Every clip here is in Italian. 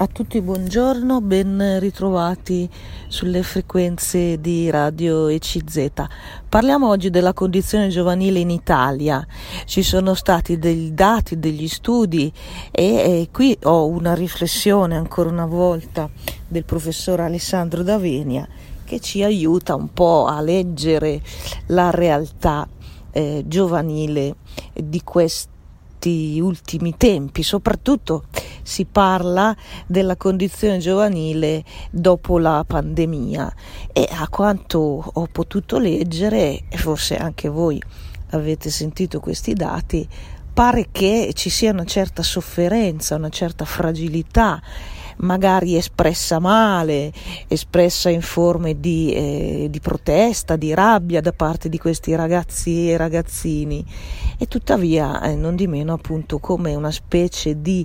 A tutti buongiorno, ben ritrovati sulle frequenze di Radio ECZ. Parliamo oggi della condizione giovanile in Italia. Ci sono stati dei dati, degli studi e, e qui ho una riflessione ancora una volta del professor Alessandro Davenia che ci aiuta un po' a leggere la realtà eh, giovanile di questi ultimi tempi, soprattutto si parla della condizione giovanile dopo la pandemia. E a quanto ho potuto leggere, e forse anche voi avete sentito questi dati, pare che ci sia una certa sofferenza, una certa fragilità magari espressa male, espressa in forme di, eh, di, protesta, di rabbia da parte di questi ragazzi e ragazzini. E tuttavia eh, non di meno appunto come una specie di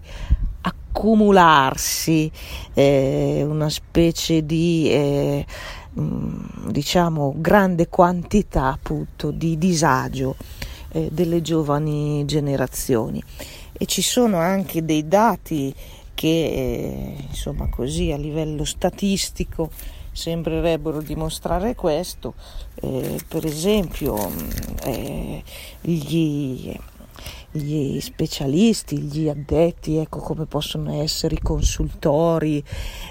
accumularsi, eh, una specie di eh, mm, diciamo grande quantità appunto di disagio eh, delle giovani generazioni. E ci sono anche dei dati che eh, insomma così a livello statistico sembrerebbero dimostrare questo eh, per esempio mm, eh, gli gli specialisti, gli addetti, ecco come possono essere i consultori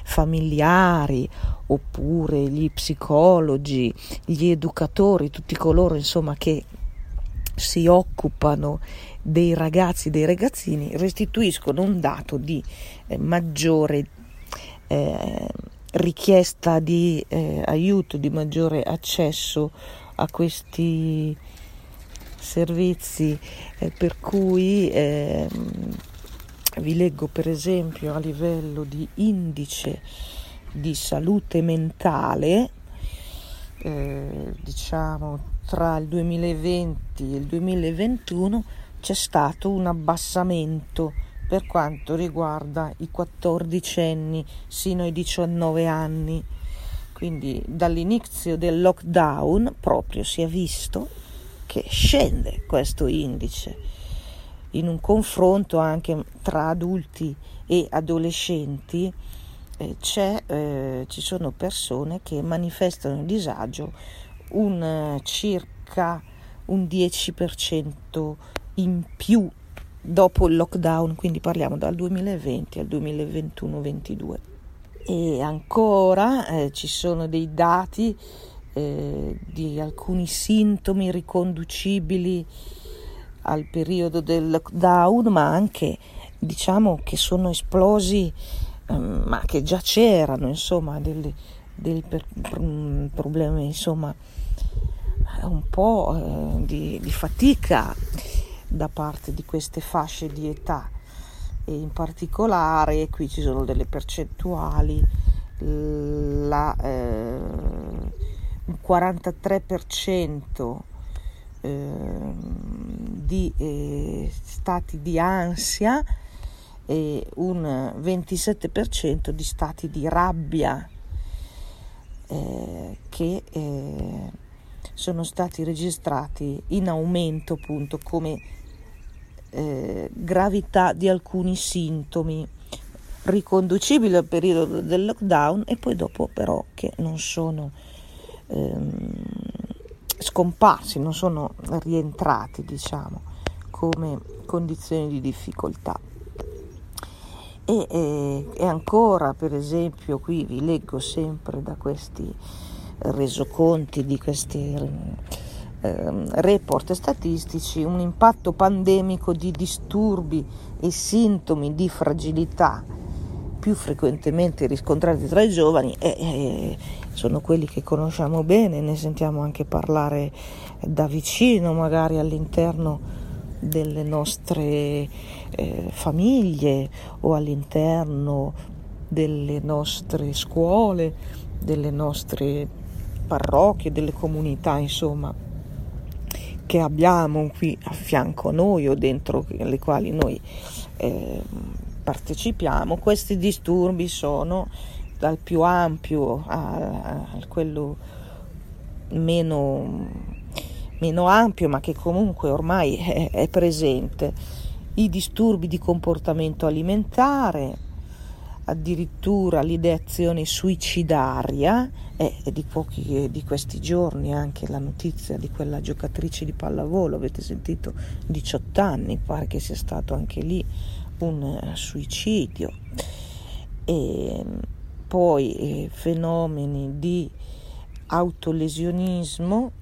familiari oppure gli psicologi, gli educatori, tutti coloro insomma che si occupano dei ragazzi, dei ragazzini, restituiscono un dato di eh, maggiore eh, richiesta di eh, aiuto, di maggiore accesso a questi servizi eh, per cui eh, vi leggo per esempio a livello di indice di salute mentale eh, diciamo tra il 2020 e il 2021 c'è stato un abbassamento per quanto riguarda i 14 anni sino ai 19 anni. Quindi dall'inizio del lockdown proprio si è visto che scende questo indice in un confronto anche tra adulti e adolescenti. Eh, eh, ci sono persone che manifestano disagio un eh, circa un 10% in più dopo il lockdown, quindi parliamo dal 2020 al 2021-22. E ancora eh, ci sono dei dati eh, di alcuni sintomi riconducibili al periodo del lockdown, ma anche diciamo che sono esplosi, eh, ma che già c'erano, insomma, dei, per, problemi, insomma, un po' eh, di, di fatica da parte di queste fasce di età. E in particolare qui ci sono delle percentuali la eh, un 43% eh, di eh, stati di ansia e un 27% di stati di rabbia eh, che eh, sono stati registrati in aumento appunto come eh, gravità di alcuni sintomi riconducibili al periodo del lockdown e poi dopo però che non sono ehm, scomparsi, non sono rientrati, diciamo, come condizioni di difficoltà. E, e, e, ancora, per esempio, qui vi leggo sempre da questi resoconti, di questi eh, report statistici, un impatto pandemico di disturbi e sintomi di fragilità più frequentemente riscontrati tra i giovani e, e sono quelli che conosciamo bene, ne sentiamo anche parlare da vicino, magari all'interno delle nostre eh, famiglie o all'interno delle nostre scuole, delle nostre parrocchie, delle comunità, insomma, che abbiamo qui a fianco a noi o dentro le quali noi eh, partecipiamo, questi disturbi sono dal più ampio a, a quello meno, meno, ampio, ma che comunque ormai è, è presente. I disturbi di comportamento alimentare, addirittura l'ideazione suicidaria e, e di, pochi, di questi giorni anche la notizia di quella giocatrice di pallavolo, avete sentito 18 anni, pare che sia stato anche lì un uh, suicidio. E poi eh, fenomeni di autolesionismo,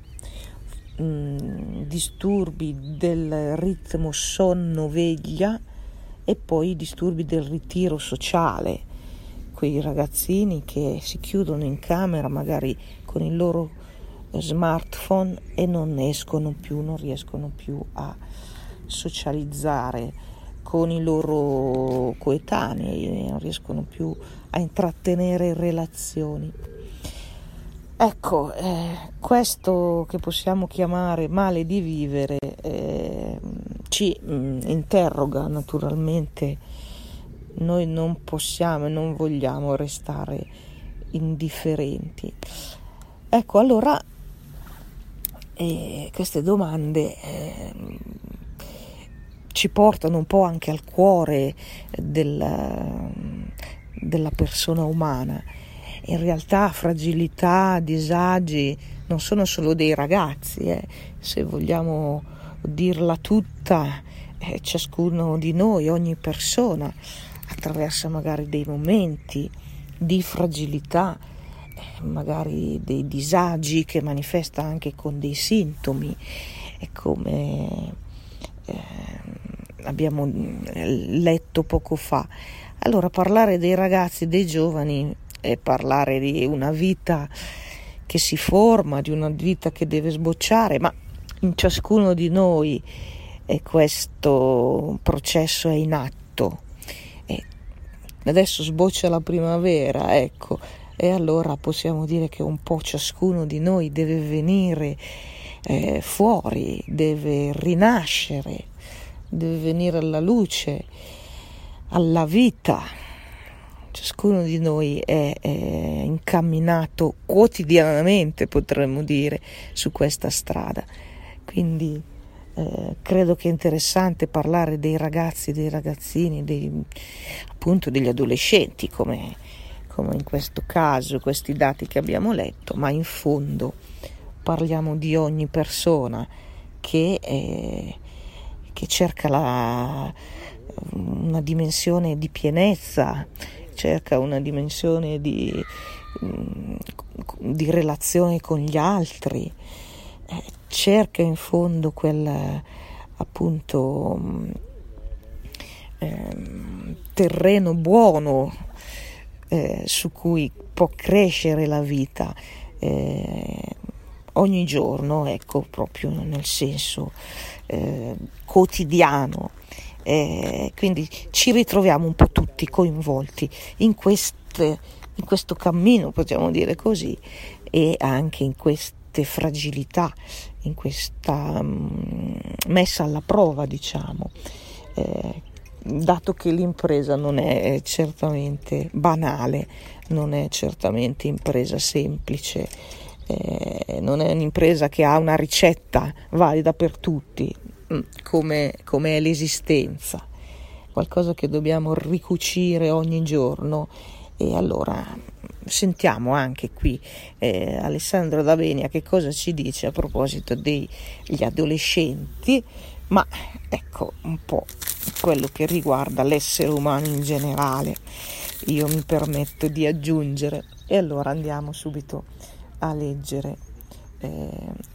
mh, mm, disturbi del ritmo sonno-veglia e poi disturbi del ritiro sociale, quei ragazzini che si chiudono in camera magari con il loro smartphone e non escono più, non riescono più a socializzare con i loro coetanei, non riescono più a intrattenere relazioni. Ecco, eh, questo che possiamo chiamare male di vivere eh, ci mh, mm, interroga naturalmente. Noi non possiamo e non vogliamo restare indifferenti. Ecco, allora eh, queste domande ehm, ci portano un po' anche al cuore del, della persona umana in realtà fragilità, disagi non sono solo dei ragazzi, eh. se vogliamo dirla tutta, eh, ciascuno di noi, ogni persona attraversa magari dei momenti di fragilità, eh, magari dei disagi che manifesta anche con dei sintomi, è come eh, abbiamo letto poco fa. Allora parlare dei ragazzi, dei giovani e parlare di una vita che si forma, di una vita che deve sbocciare, ma in ciascuno di noi questo processo è in atto. E adesso sboccia la primavera, ecco, e allora possiamo dire che un po' ciascuno di noi deve venire eh, fuori, deve rinascere, deve venire alla luce, alla vita ciascuno di noi è, è incamminato quotidianamente, potremmo dire, su questa strada. Quindi eh, credo che è interessante parlare dei ragazzi, dei ragazzini, dei, appunto degli adolescenti, come, come in questo caso, questi dati che abbiamo letto, ma in fondo parliamo di ogni persona che, eh, che cerca la, una dimensione di pienezza, cerca una dimensione di, mm, di relazione con gli altri, eh, cerca in fondo quel appunto eh, terreno buono eh, su cui può crescere la vita eh, ogni giorno, ecco, proprio nel senso eh, quotidiano. Eh, quindi ci ritroviamo un po' tutti coinvolti in, queste, in questo cammino, possiamo dire così, e anche in queste fragilità, in questa um, messa alla prova, diciamo. Eh, dato che l'impresa non è certamente banale, non è certamente impresa semplice, eh, non è un'impresa che ha una ricetta valida per tutti, Mm, come, come è l'esistenza, qualcosa che dobbiamo ricucire ogni giorno. E allora sentiamo anche qui eh, Alessandro Davenia che cosa ci dice a proposito degli adolescenti, ma ecco un po' quello che riguarda l'essere umano in generale. Io mi permetto di aggiungere e allora andiamo subito a leggere eh,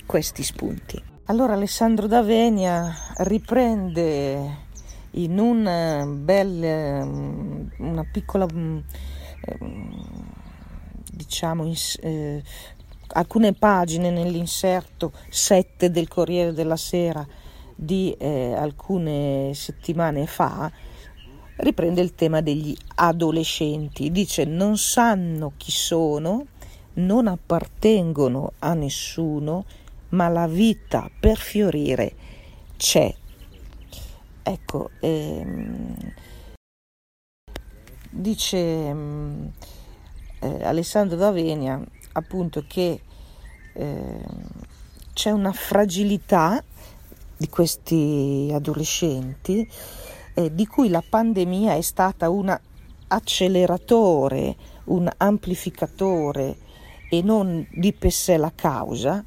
questi spunti. Allora Alessandro D'Avenia riprende in un bel, mm, una piccola, mm, diciamo, in, eh, alcune pagine nell'inserto 7 del Corriere della Sera di eh, alcune settimane fa, riprende il tema degli adolescenti. Dice non sanno chi sono, non appartengono a nessuno, ma la vita per fiorire c'è. Ecco, ehm, dice ehm, eh, Alessandro D'Avenia appunto che eh, c'è una fragilità di questi adolescenti eh, di cui la pandemia è stata una acceleratore, un amplificatore e non di per sé la causa,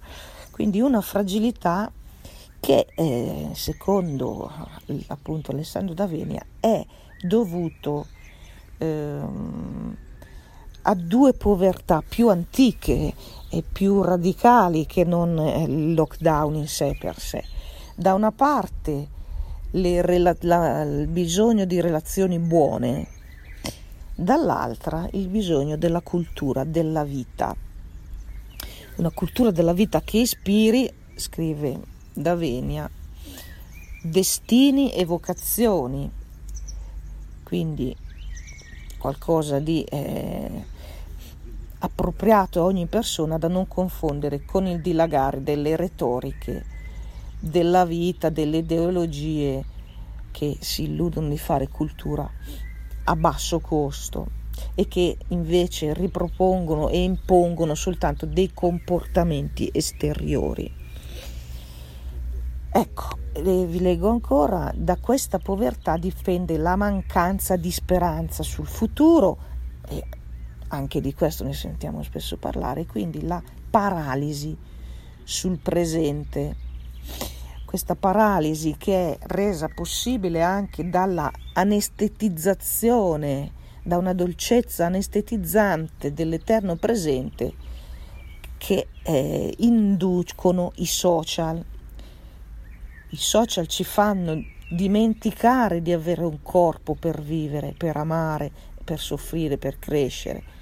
quindi una fragilità che eh, secondo appunto Alessandro D'Avenia è dovuto ehm, a due povertà più antiche e più radicali che non il lockdown in sé per sé. Da una parte le, la, il bisogno di relazioni buone, dall'altra il bisogno della cultura della vita. Una cultura della vita che ispiri, scrive Davenia, destini e vocazioni, quindi qualcosa di eh, appropriato a ogni persona da non confondere con il dilagare delle retoriche della vita, delle ideologie che si illudono di fare cultura a basso costo e che invece ripropongono e impongono soltanto dei comportamenti esteriori. Ecco, vi leggo ancora, da questa povertà dipende la mancanza di speranza sul futuro e anche di questo ne sentiamo spesso parlare, quindi la paralisi sul presente. Questa paralisi che è resa possibile anche dalla anestetizzazione, da una dolcezza anestetizzante dell'eterno presente che eh, inducono i social. I social ci fanno dimenticare di avere un corpo per vivere, per amare, per soffrire, per crescere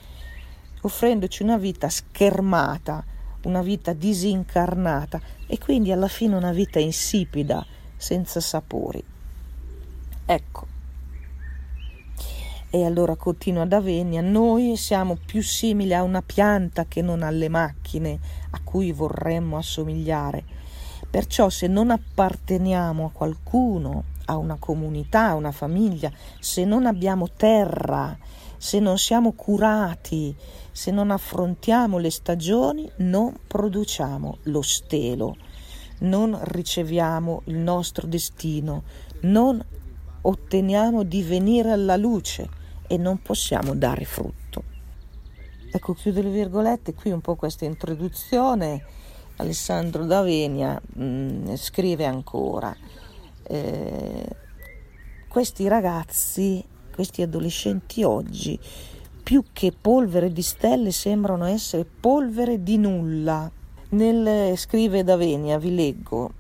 offrendoci una vita schermata, una vita disincarnata e quindi alla fine una vita insipida, senza sapori. Ecco. E allora continua Davenia, noi siamo più simili a una pianta che non alle macchine a cui vorremmo assomigliare. Perciò se non apparteniamo a qualcuno, a una comunità, a una famiglia, se non abbiamo terra, se non siamo curati, se non affrontiamo le stagioni, non produciamo lo stelo, non riceviamo il nostro destino, non otteniamo di venire alla luce e non possiamo dare frutto. Ecco, chiudo le virgolette, qui un po' questa introduzione. Alessandro D'Avenia mh, mm, scrive ancora, eh, questi ragazzi questi adolescenti oggi, più che polvere di stelle, sembrano essere polvere di nulla. Nel, scrive Davenia, vi leggo,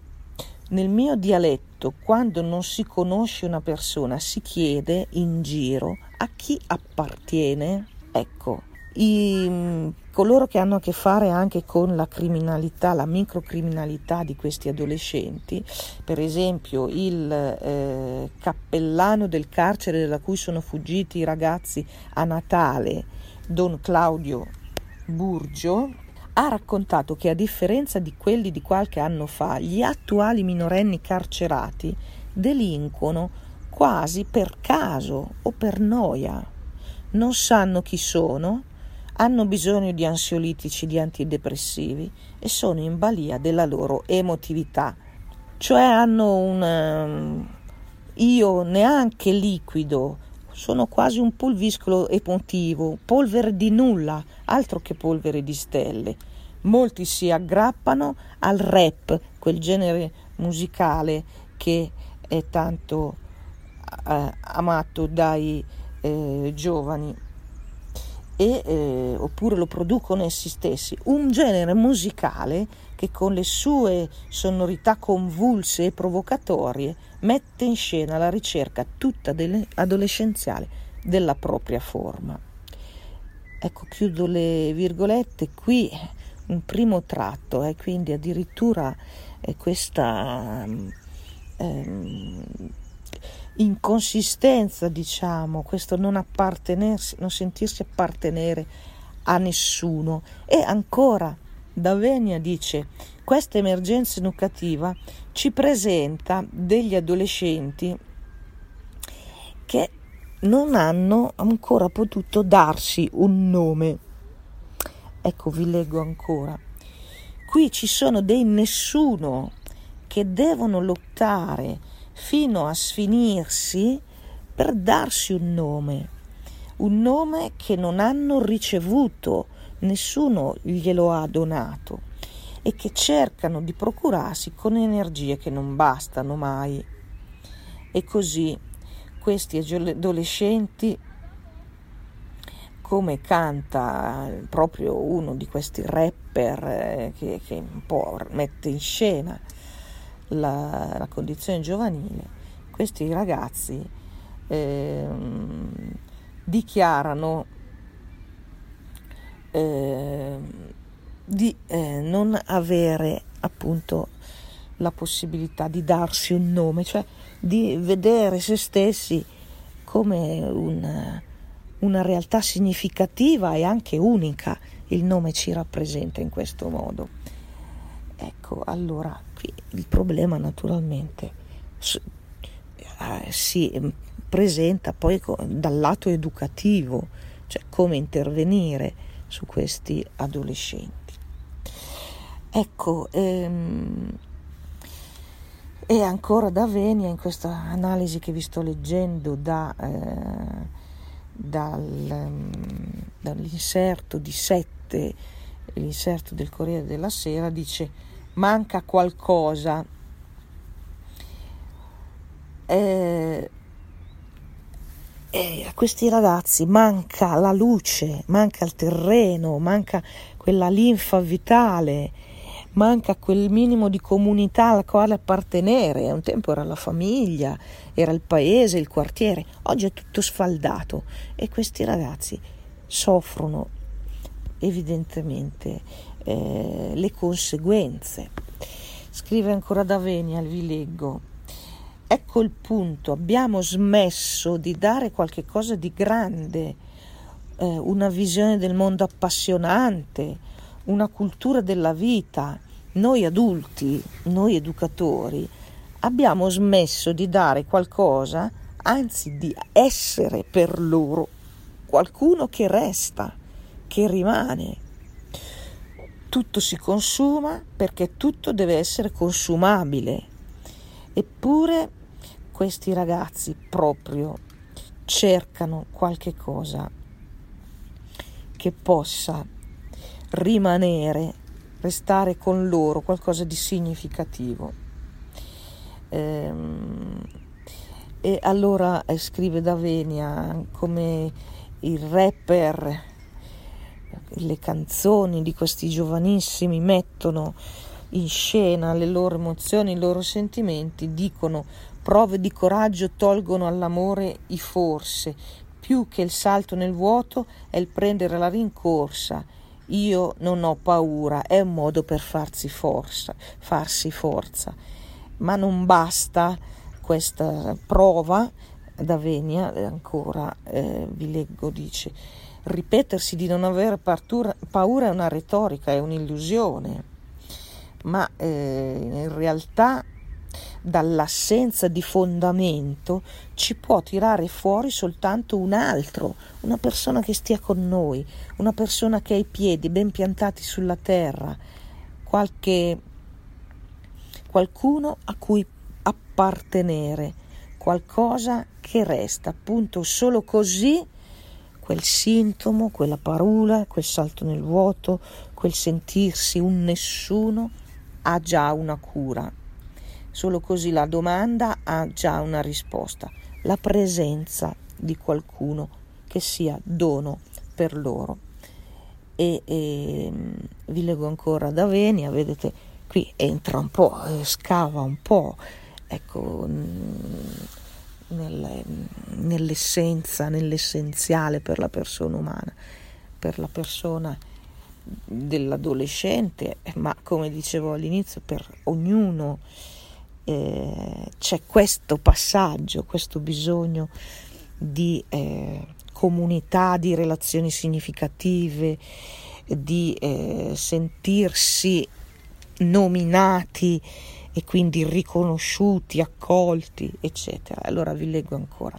nel mio dialetto, quando non si conosce una persona, si chiede in giro a chi appartiene. Ecco, i, coloro che hanno a che fare anche con la criminalità, la microcriminalità di questi adolescenti, per esempio il eh, cappellano del carcere da cui sono fuggiti i ragazzi a Natale, Don Claudio Burgio, ha raccontato che a differenza di quelli di qualche anno fa, gli attuali minorenni carcerati delinquono quasi per caso o per noia. Non sanno chi sono, hanno bisogno di ansiolitici, di antidepressivi e sono in balia della loro emotività, cioè hanno un um, io neanche liquido, sono quasi un pulviscolo emotivo, polvere di nulla, altro che polvere di stelle. Molti si aggrappano al rap, quel genere musicale che è tanto eh, amato dai eh, giovani e, eh, oppure lo producono essi stessi, un genere musicale che con le sue sonorità convulse e provocatorie mette in scena la ricerca tutta adolescenziale della propria forma. Ecco, chiudo le virgolette, qui un primo tratto, eh, quindi addirittura eh, questa... Ehm, inconsistenza, diciamo, questo non appartenersi, non sentirsi appartenere a nessuno. E ancora, Davenia dice, questa emergenza educativa ci presenta degli adolescenti che non hanno ancora potuto darsi un nome. Ecco, vi leggo ancora. Qui ci sono dei nessuno che devono lottare fino a sfinirsi per darsi un nome. un nome che non hanno ricevuto, nessuno glielo ha donato e che cercano di procurarsi con energie che non bastano mai. E così questi adolescenti, come canta proprio uno di questi rapper eh, che, che, un po' mette in scena la, la condizione giovanile, questi ragazzi eh, dichiarano eh, di eh, non avere appunto la possibilità di darsi un nome, cioè di vedere se stessi come una, una realtà significativa e anche unica. Il nome ci rappresenta in questo modo. Ecco, allora qui il problema naturalmente eh, si presenta poi dal lato educativo, cioè come intervenire su questi adolescenti. Ecco, ehm, e ancora da Venia, in questa analisi che vi sto leggendo da, eh, dal, ehm, dall'inserto di 7, l'inserto del Corriere della Sera, dice manca qualcosa. Eh, eh, a questi ragazzi manca la luce, manca il terreno, manca quella linfa vitale manca quel minimo di comunità alla quale appartenere. Un tempo era la famiglia, era il paese, il quartiere, oggi è tutto sfaldato e questi ragazzi soffrono evidentemente eh, le conseguenze. Scrive ancora Davenia, vi leggo. Ecco il punto, abbiamo smesso di dare qualche cosa di grande, eh, una visione del mondo appassionante, una cultura della vita, noi adulti, noi educatori, abbiamo smesso di dare qualcosa, anzi di essere per loro qualcuno che resta, che rimane. Tutto si consuma perché tutto deve essere consumabile. Eppure questi ragazzi proprio cercano qualche cosa che possa rimanere restare con loro, qualcosa di significativo. Ehm, e allora eh, scrive Davenia come il rapper, le canzoni di questi giovanissimi mettono in scena le loro emozioni, i loro sentimenti, dicono prove di coraggio tolgono all'amore i forse, più che il salto nel vuoto è il prendere la rincorsa io non ho paura, è un modo per farsi forza, farsi forza. Ma non basta questa prova, da Venia ancora eh, vi leggo, dice, ripetersi di non avere partura, paura è una retorica, è un'illusione, ma eh, in realtà dall'assenza di fondamento ci può tirare fuori soltanto un altro, una persona che stia con noi, una persona che ha i piedi ben piantati sulla terra, qualche, qualcuno a cui appartenere, qualcosa che resta, appunto solo così quel sintomo, quella parola, quel salto nel vuoto, quel sentirsi un nessuno ha già una cura. Solo così la domanda ha già una risposta, la presenza di qualcuno che sia dono per loro. E, e vi leggo ancora da Venia, vedete qui entra un po', eh, scava un po', ecco, nel, nell'essenza, nell'essenziale per la persona umana, per la persona dell'adolescente, ma come dicevo all'inizio, per ognuno eh, c'è questo passaggio, questo bisogno di eh, comunità, di relazioni significative, di eh, sentirsi nominati e quindi riconosciuti, accolti, eccetera. Allora vi leggo ancora.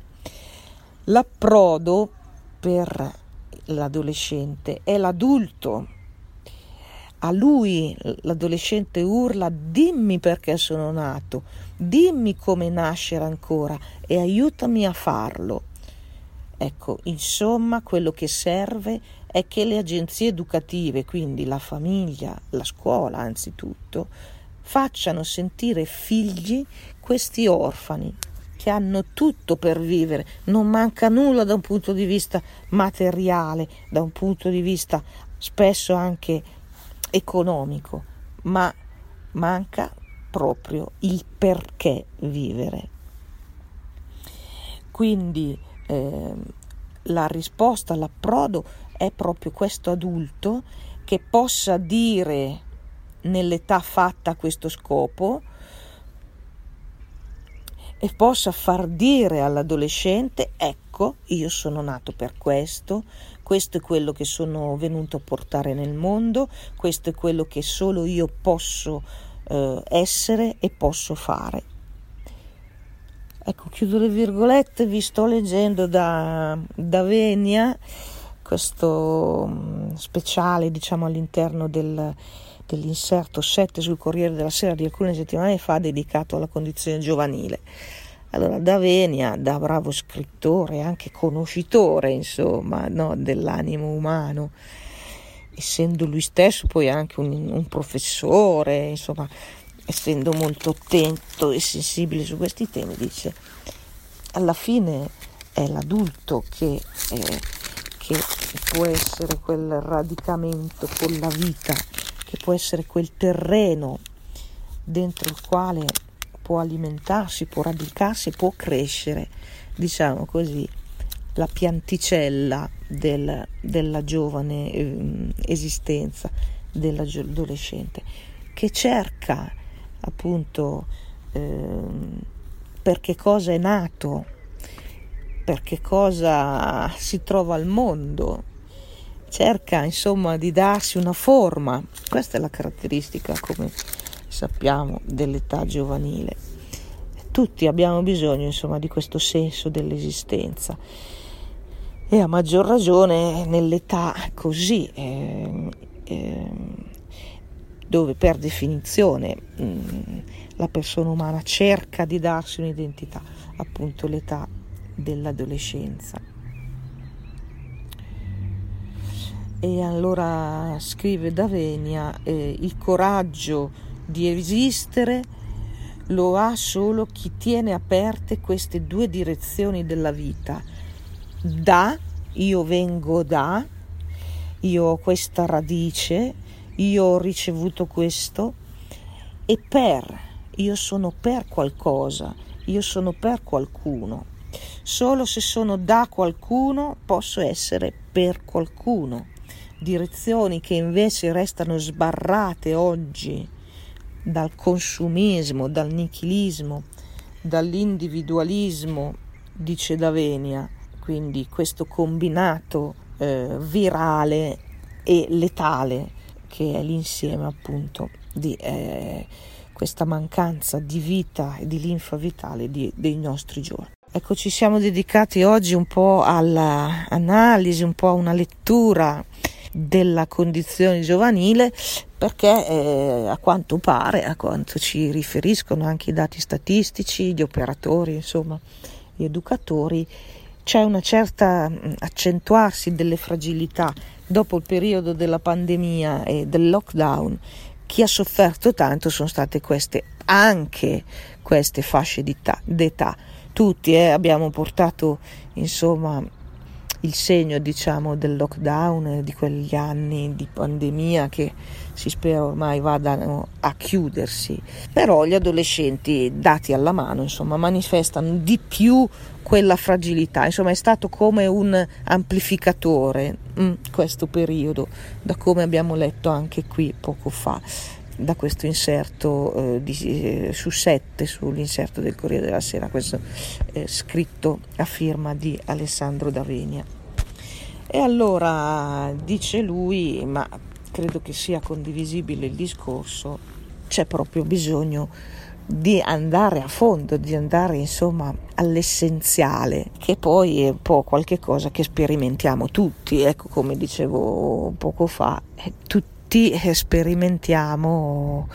L'approdo per l'adolescente è l'adulto a lui l'adolescente urla dimmi perché sono nato, dimmi come nascere ancora e aiutami a farlo. Ecco, insomma, quello che serve è che le agenzie educative, quindi la famiglia, la scuola anzitutto, facciano sentire figli questi orfani che hanno tutto per vivere, non manca nulla da un punto di vista materiale, da un punto di vista spesso anche economico, ma manca proprio il perché vivere. Quindi eh, la risposta, l'approdo è proprio questo adulto che possa dire nell'età fatta a questo scopo e possa far dire all'adolescente ecco io sono nato per questo questo è quello che sono venuto a portare nel mondo questo è quello che solo io posso eh, essere e posso fare. Ecco chiudo le virgolette vi sto leggendo da, da Venia questo mm, speciale diciamo all'interno del dell'inserto 7 sul Corriere della Sera di alcune settimane fa dedicato alla condizione giovanile. Allora, da Venia, da bravo scrittore, anche conoscitore, insomma, no, dell'animo umano, essendo lui stesso poi anche un, un professore, insomma, essendo molto attento e sensibile su questi temi, dice, alla fine è l'adulto che, eh, che può essere quel radicamento con la vita che può essere quel terreno dentro il quale può alimentarsi, può radicarsi, può crescere, diciamo così, la pianticella del, della giovane eh, esistenza dell'adolescente, che cerca appunto eh, per che cosa è nato, per che cosa si trova al mondo, cerca insomma di darsi una forma, questa è la caratteristica come sappiamo dell'età giovanile. Tutti abbiamo bisogno insomma di questo senso dell'esistenza e a maggior ragione nell'età così eh, eh, dove per definizione mh, mm, la persona umana cerca di darsi un'identità, appunto l'età dell'adolescenza. E allora scrive Davenia, eh, il coraggio di esistere lo ha solo chi tiene aperte queste due direzioni della vita. Da, io vengo da, io ho questa radice, io ho ricevuto questo, e per, io sono per qualcosa, io sono per qualcuno. Solo se sono da qualcuno posso essere per qualcuno direzioni che invece restano sbarrate oggi dal consumismo, dal nichilismo, dall'individualismo, dice Davenia, quindi questo combinato eh, virale e letale che è l'insieme appunto di eh, questa mancanza di vita e di linfa vitale di, dei nostri giorni. Ecco, ci siamo dedicati oggi un po' all'analisi, un po' a una lettura della condizione giovanile perché eh, a quanto pare, a quanto ci riferiscono anche i dati statistici, gli operatori, insomma, gli educatori, c'è una certa mm, accentuarsi delle fragilità dopo il periodo della pandemia e del lockdown. Chi ha sofferto tanto sono state queste, anche queste fasce d'età. Tutti eh, abbiamo portato, insomma, il segno diciamo del lockdown di quegli anni di pandemia che si spera ormai vadano a chiudersi. Però gli adolescenti dati alla mano insomma manifestano di più quella fragilità. Insomma è stato come un amplificatore mm, questo periodo da come abbiamo letto anche qui poco fa da questo inserto eh, di, eh, su 7 sull'inserto del Corriere della Sera, questo eh, scritto a firma di Alessandro Davenia. E allora dice lui, ma credo che sia condivisibile il discorso, c'è proprio bisogno di andare a fondo, di andare insomma all'essenziale, che poi è un po' qualche cosa che sperimentiamo tutti, ecco come dicevo poco fa, tutti tutti eh, sperimentiamo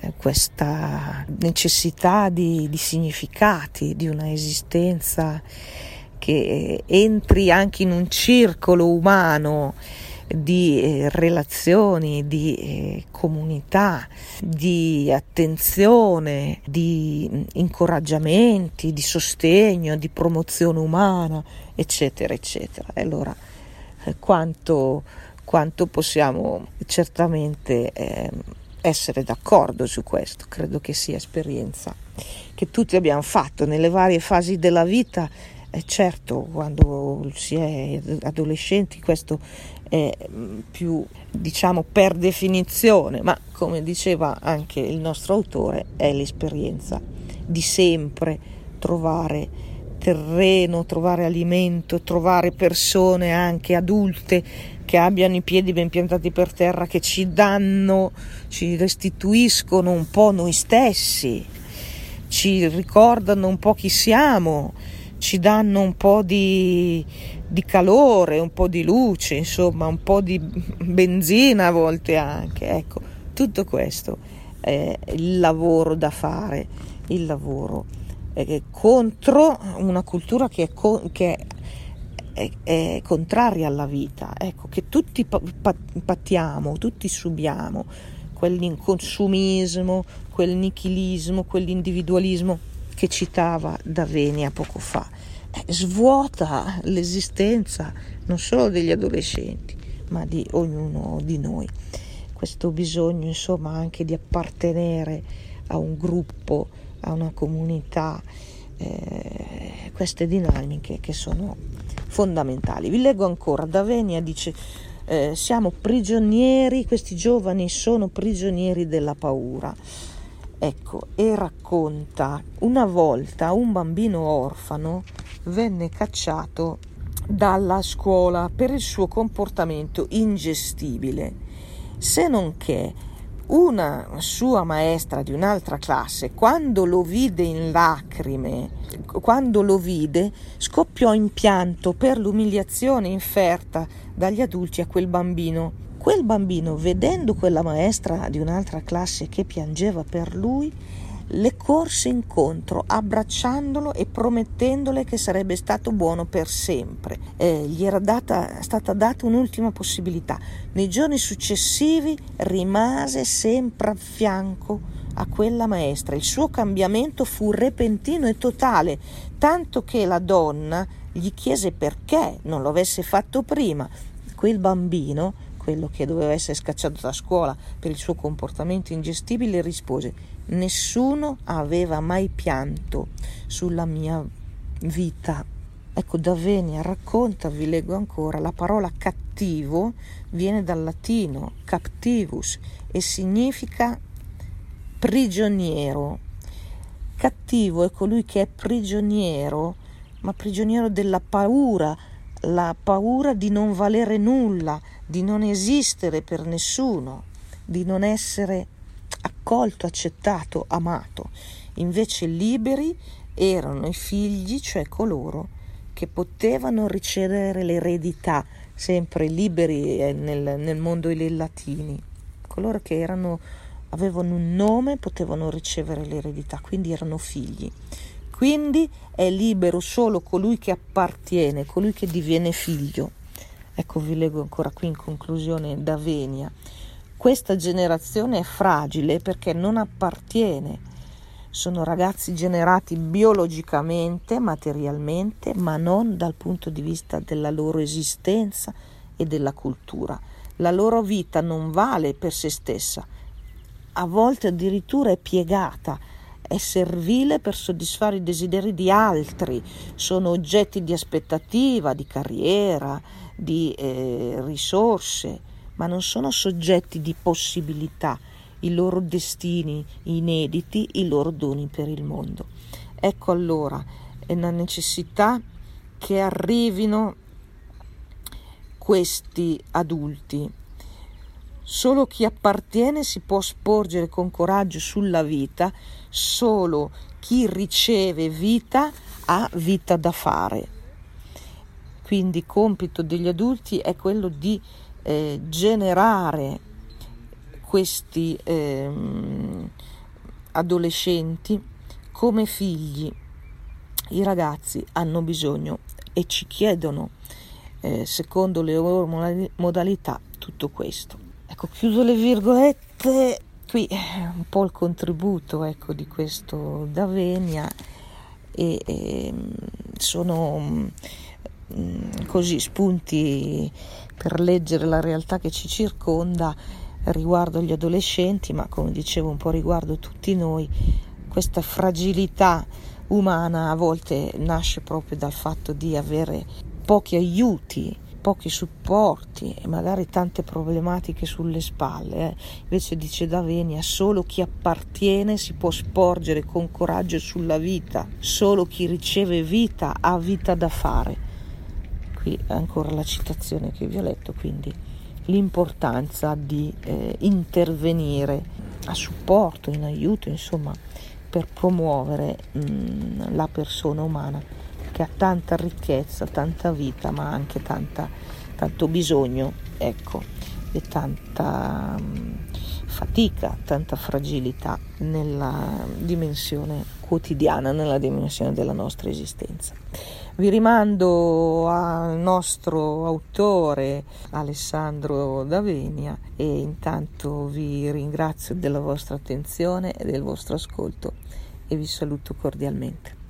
eh, questa necessità di, di significati, di una esistenza che entri anche in un circolo umano di eh, relazioni, di eh, comunità, di attenzione, di mm, incoraggiamenti, di sostegno, di promozione umana, eccetera, eccetera. E allora eh, quanto, quanto, possiamo certamente eh, essere d'accordo su questo, credo che sia esperienza che tutti abbiamo fatto nelle varie fasi della vita. E certo, quando si è adolescenti questo è mm, più diciamo per definizione, ma come diceva anche il nostro autore, è l'esperienza di sempre trovare terreno, trovare alimento, trovare persone anche adulte che abbiano i piedi ben piantati per terra, che ci danno, ci restituiscono un po' noi stessi, ci ricordano un po' chi siamo, ci danno un po' di, di calore, un po' di luce, insomma, un po' di benzina a volte anche. Ecco, tutto questo è il lavoro da fare, il lavoro eh, contro una cultura che, è, che è, è, contraria alla vita, ecco, che tutti pattiamo, tutti subiamo, quell'inconsumismo, quel nichilismo, quell'individualismo che citava Davenia poco fa eh, svuota l'esistenza non solo degli adolescenti, ma di ognuno di noi. Questo bisogno, insomma, anche di appartenere a un gruppo, a una comunità, eh, queste dinamiche che sono fondamentali. Vi leggo ancora, Davenia dice eh, siamo prigionieri, questi giovani sono prigionieri della paura. Ecco, e racconta una volta un bambino orfano venne cacciato dalla scuola per il suo comportamento ingestibile, se non che una sua maestra di un'altra classe, quando lo vide in lacrime, quando lo vide, scoppiò in pianto per l'umiliazione inferta dagli adulti a quel bambino. Quel bambino, vedendo quella maestra di un'altra classe che piangeva per lui, le corse incontro, abbracciandolo e promettendole che sarebbe stato buono per sempre. Eh, gli era data, stata data un'ultima possibilità. Nei giorni successivi rimase sempre a fianco a quella maestra. Il suo cambiamento fu repentino e totale, tanto che la donna gli chiese perché non lo avesse fatto prima. Quel bambino, quello che doveva essere scacciato da scuola per il suo comportamento ingestibile, rispose Nessuno aveva mai pianto sulla mia vita. Ecco, da Venia racconta, vi leggo ancora, la parola cattivo viene dal latino captivus e significa prigioniero. Cattivo è colui che è prigioniero, ma prigioniero della paura, la paura di non valere nulla, di non esistere per nessuno, di non essere accolto, accettato, amato. Invece liberi erano i figli, cioè coloro che potevano ricevere l'eredità, sempre liberi eh, nel, nel mondo dei latini, coloro che erano, avevano un nome potevano ricevere l'eredità, quindi erano figli. Quindi è libero solo colui che appartiene, colui che diviene figlio. Ecco, vi leggo ancora qui in conclusione da Venia. Questa generazione è fragile perché non appartiene. Sono ragazzi generati biologicamente, materialmente, ma non dal punto di vista della loro esistenza e della cultura. La loro vita non vale per se stessa, a volte addirittura è piegata, è servile per soddisfare i desideri di altri, sono oggetti di aspettativa, di carriera, di eh, risorse ma non sono soggetti di possibilità, i loro destini inediti, i loro doni per il mondo. Ecco allora, è una necessità che arrivino questi adulti. Solo chi appartiene si può sporgere con coraggio sulla vita, solo chi riceve vita ha vita da fare. Quindi il compito degli adulti è quello di eh, generare questi eh, adolescenti come figli. I ragazzi hanno bisogno e ci chiedono, eh, secondo le loro modalità, tutto questo. Ecco, chiudo le virgolette, qui un po' il contributo ecco, di questo Davenia e, e sono mm, così spunti per leggere la realtà che ci circonda riguardo gli adolescenti, ma come dicevo un po' riguardo tutti noi, questa fragilità umana a volte nasce proprio dal fatto di avere pochi aiuti, pochi supporti e magari tante problematiche sulle spalle. Eh. Invece dice Davenia, solo chi appartiene si può sporgere con coraggio sulla vita, solo chi riceve vita ha vita da fare. Qui ancora la citazione che vi ho letto, quindi l'importanza di eh, intervenire a supporto, in aiuto, insomma, per promuovere mh, mm, la persona umana che ha tanta ricchezza, tanta vita, ma anche tanta, tanto bisogno, ecco, e tanta mh, mm, fatica, tanta fragilità nella dimensione quotidiana, nella dimensione della nostra esistenza. Vi rimando al nostro autore Alessandro Davenia e intanto vi ringrazio della vostra attenzione e del vostro ascolto e vi saluto cordialmente.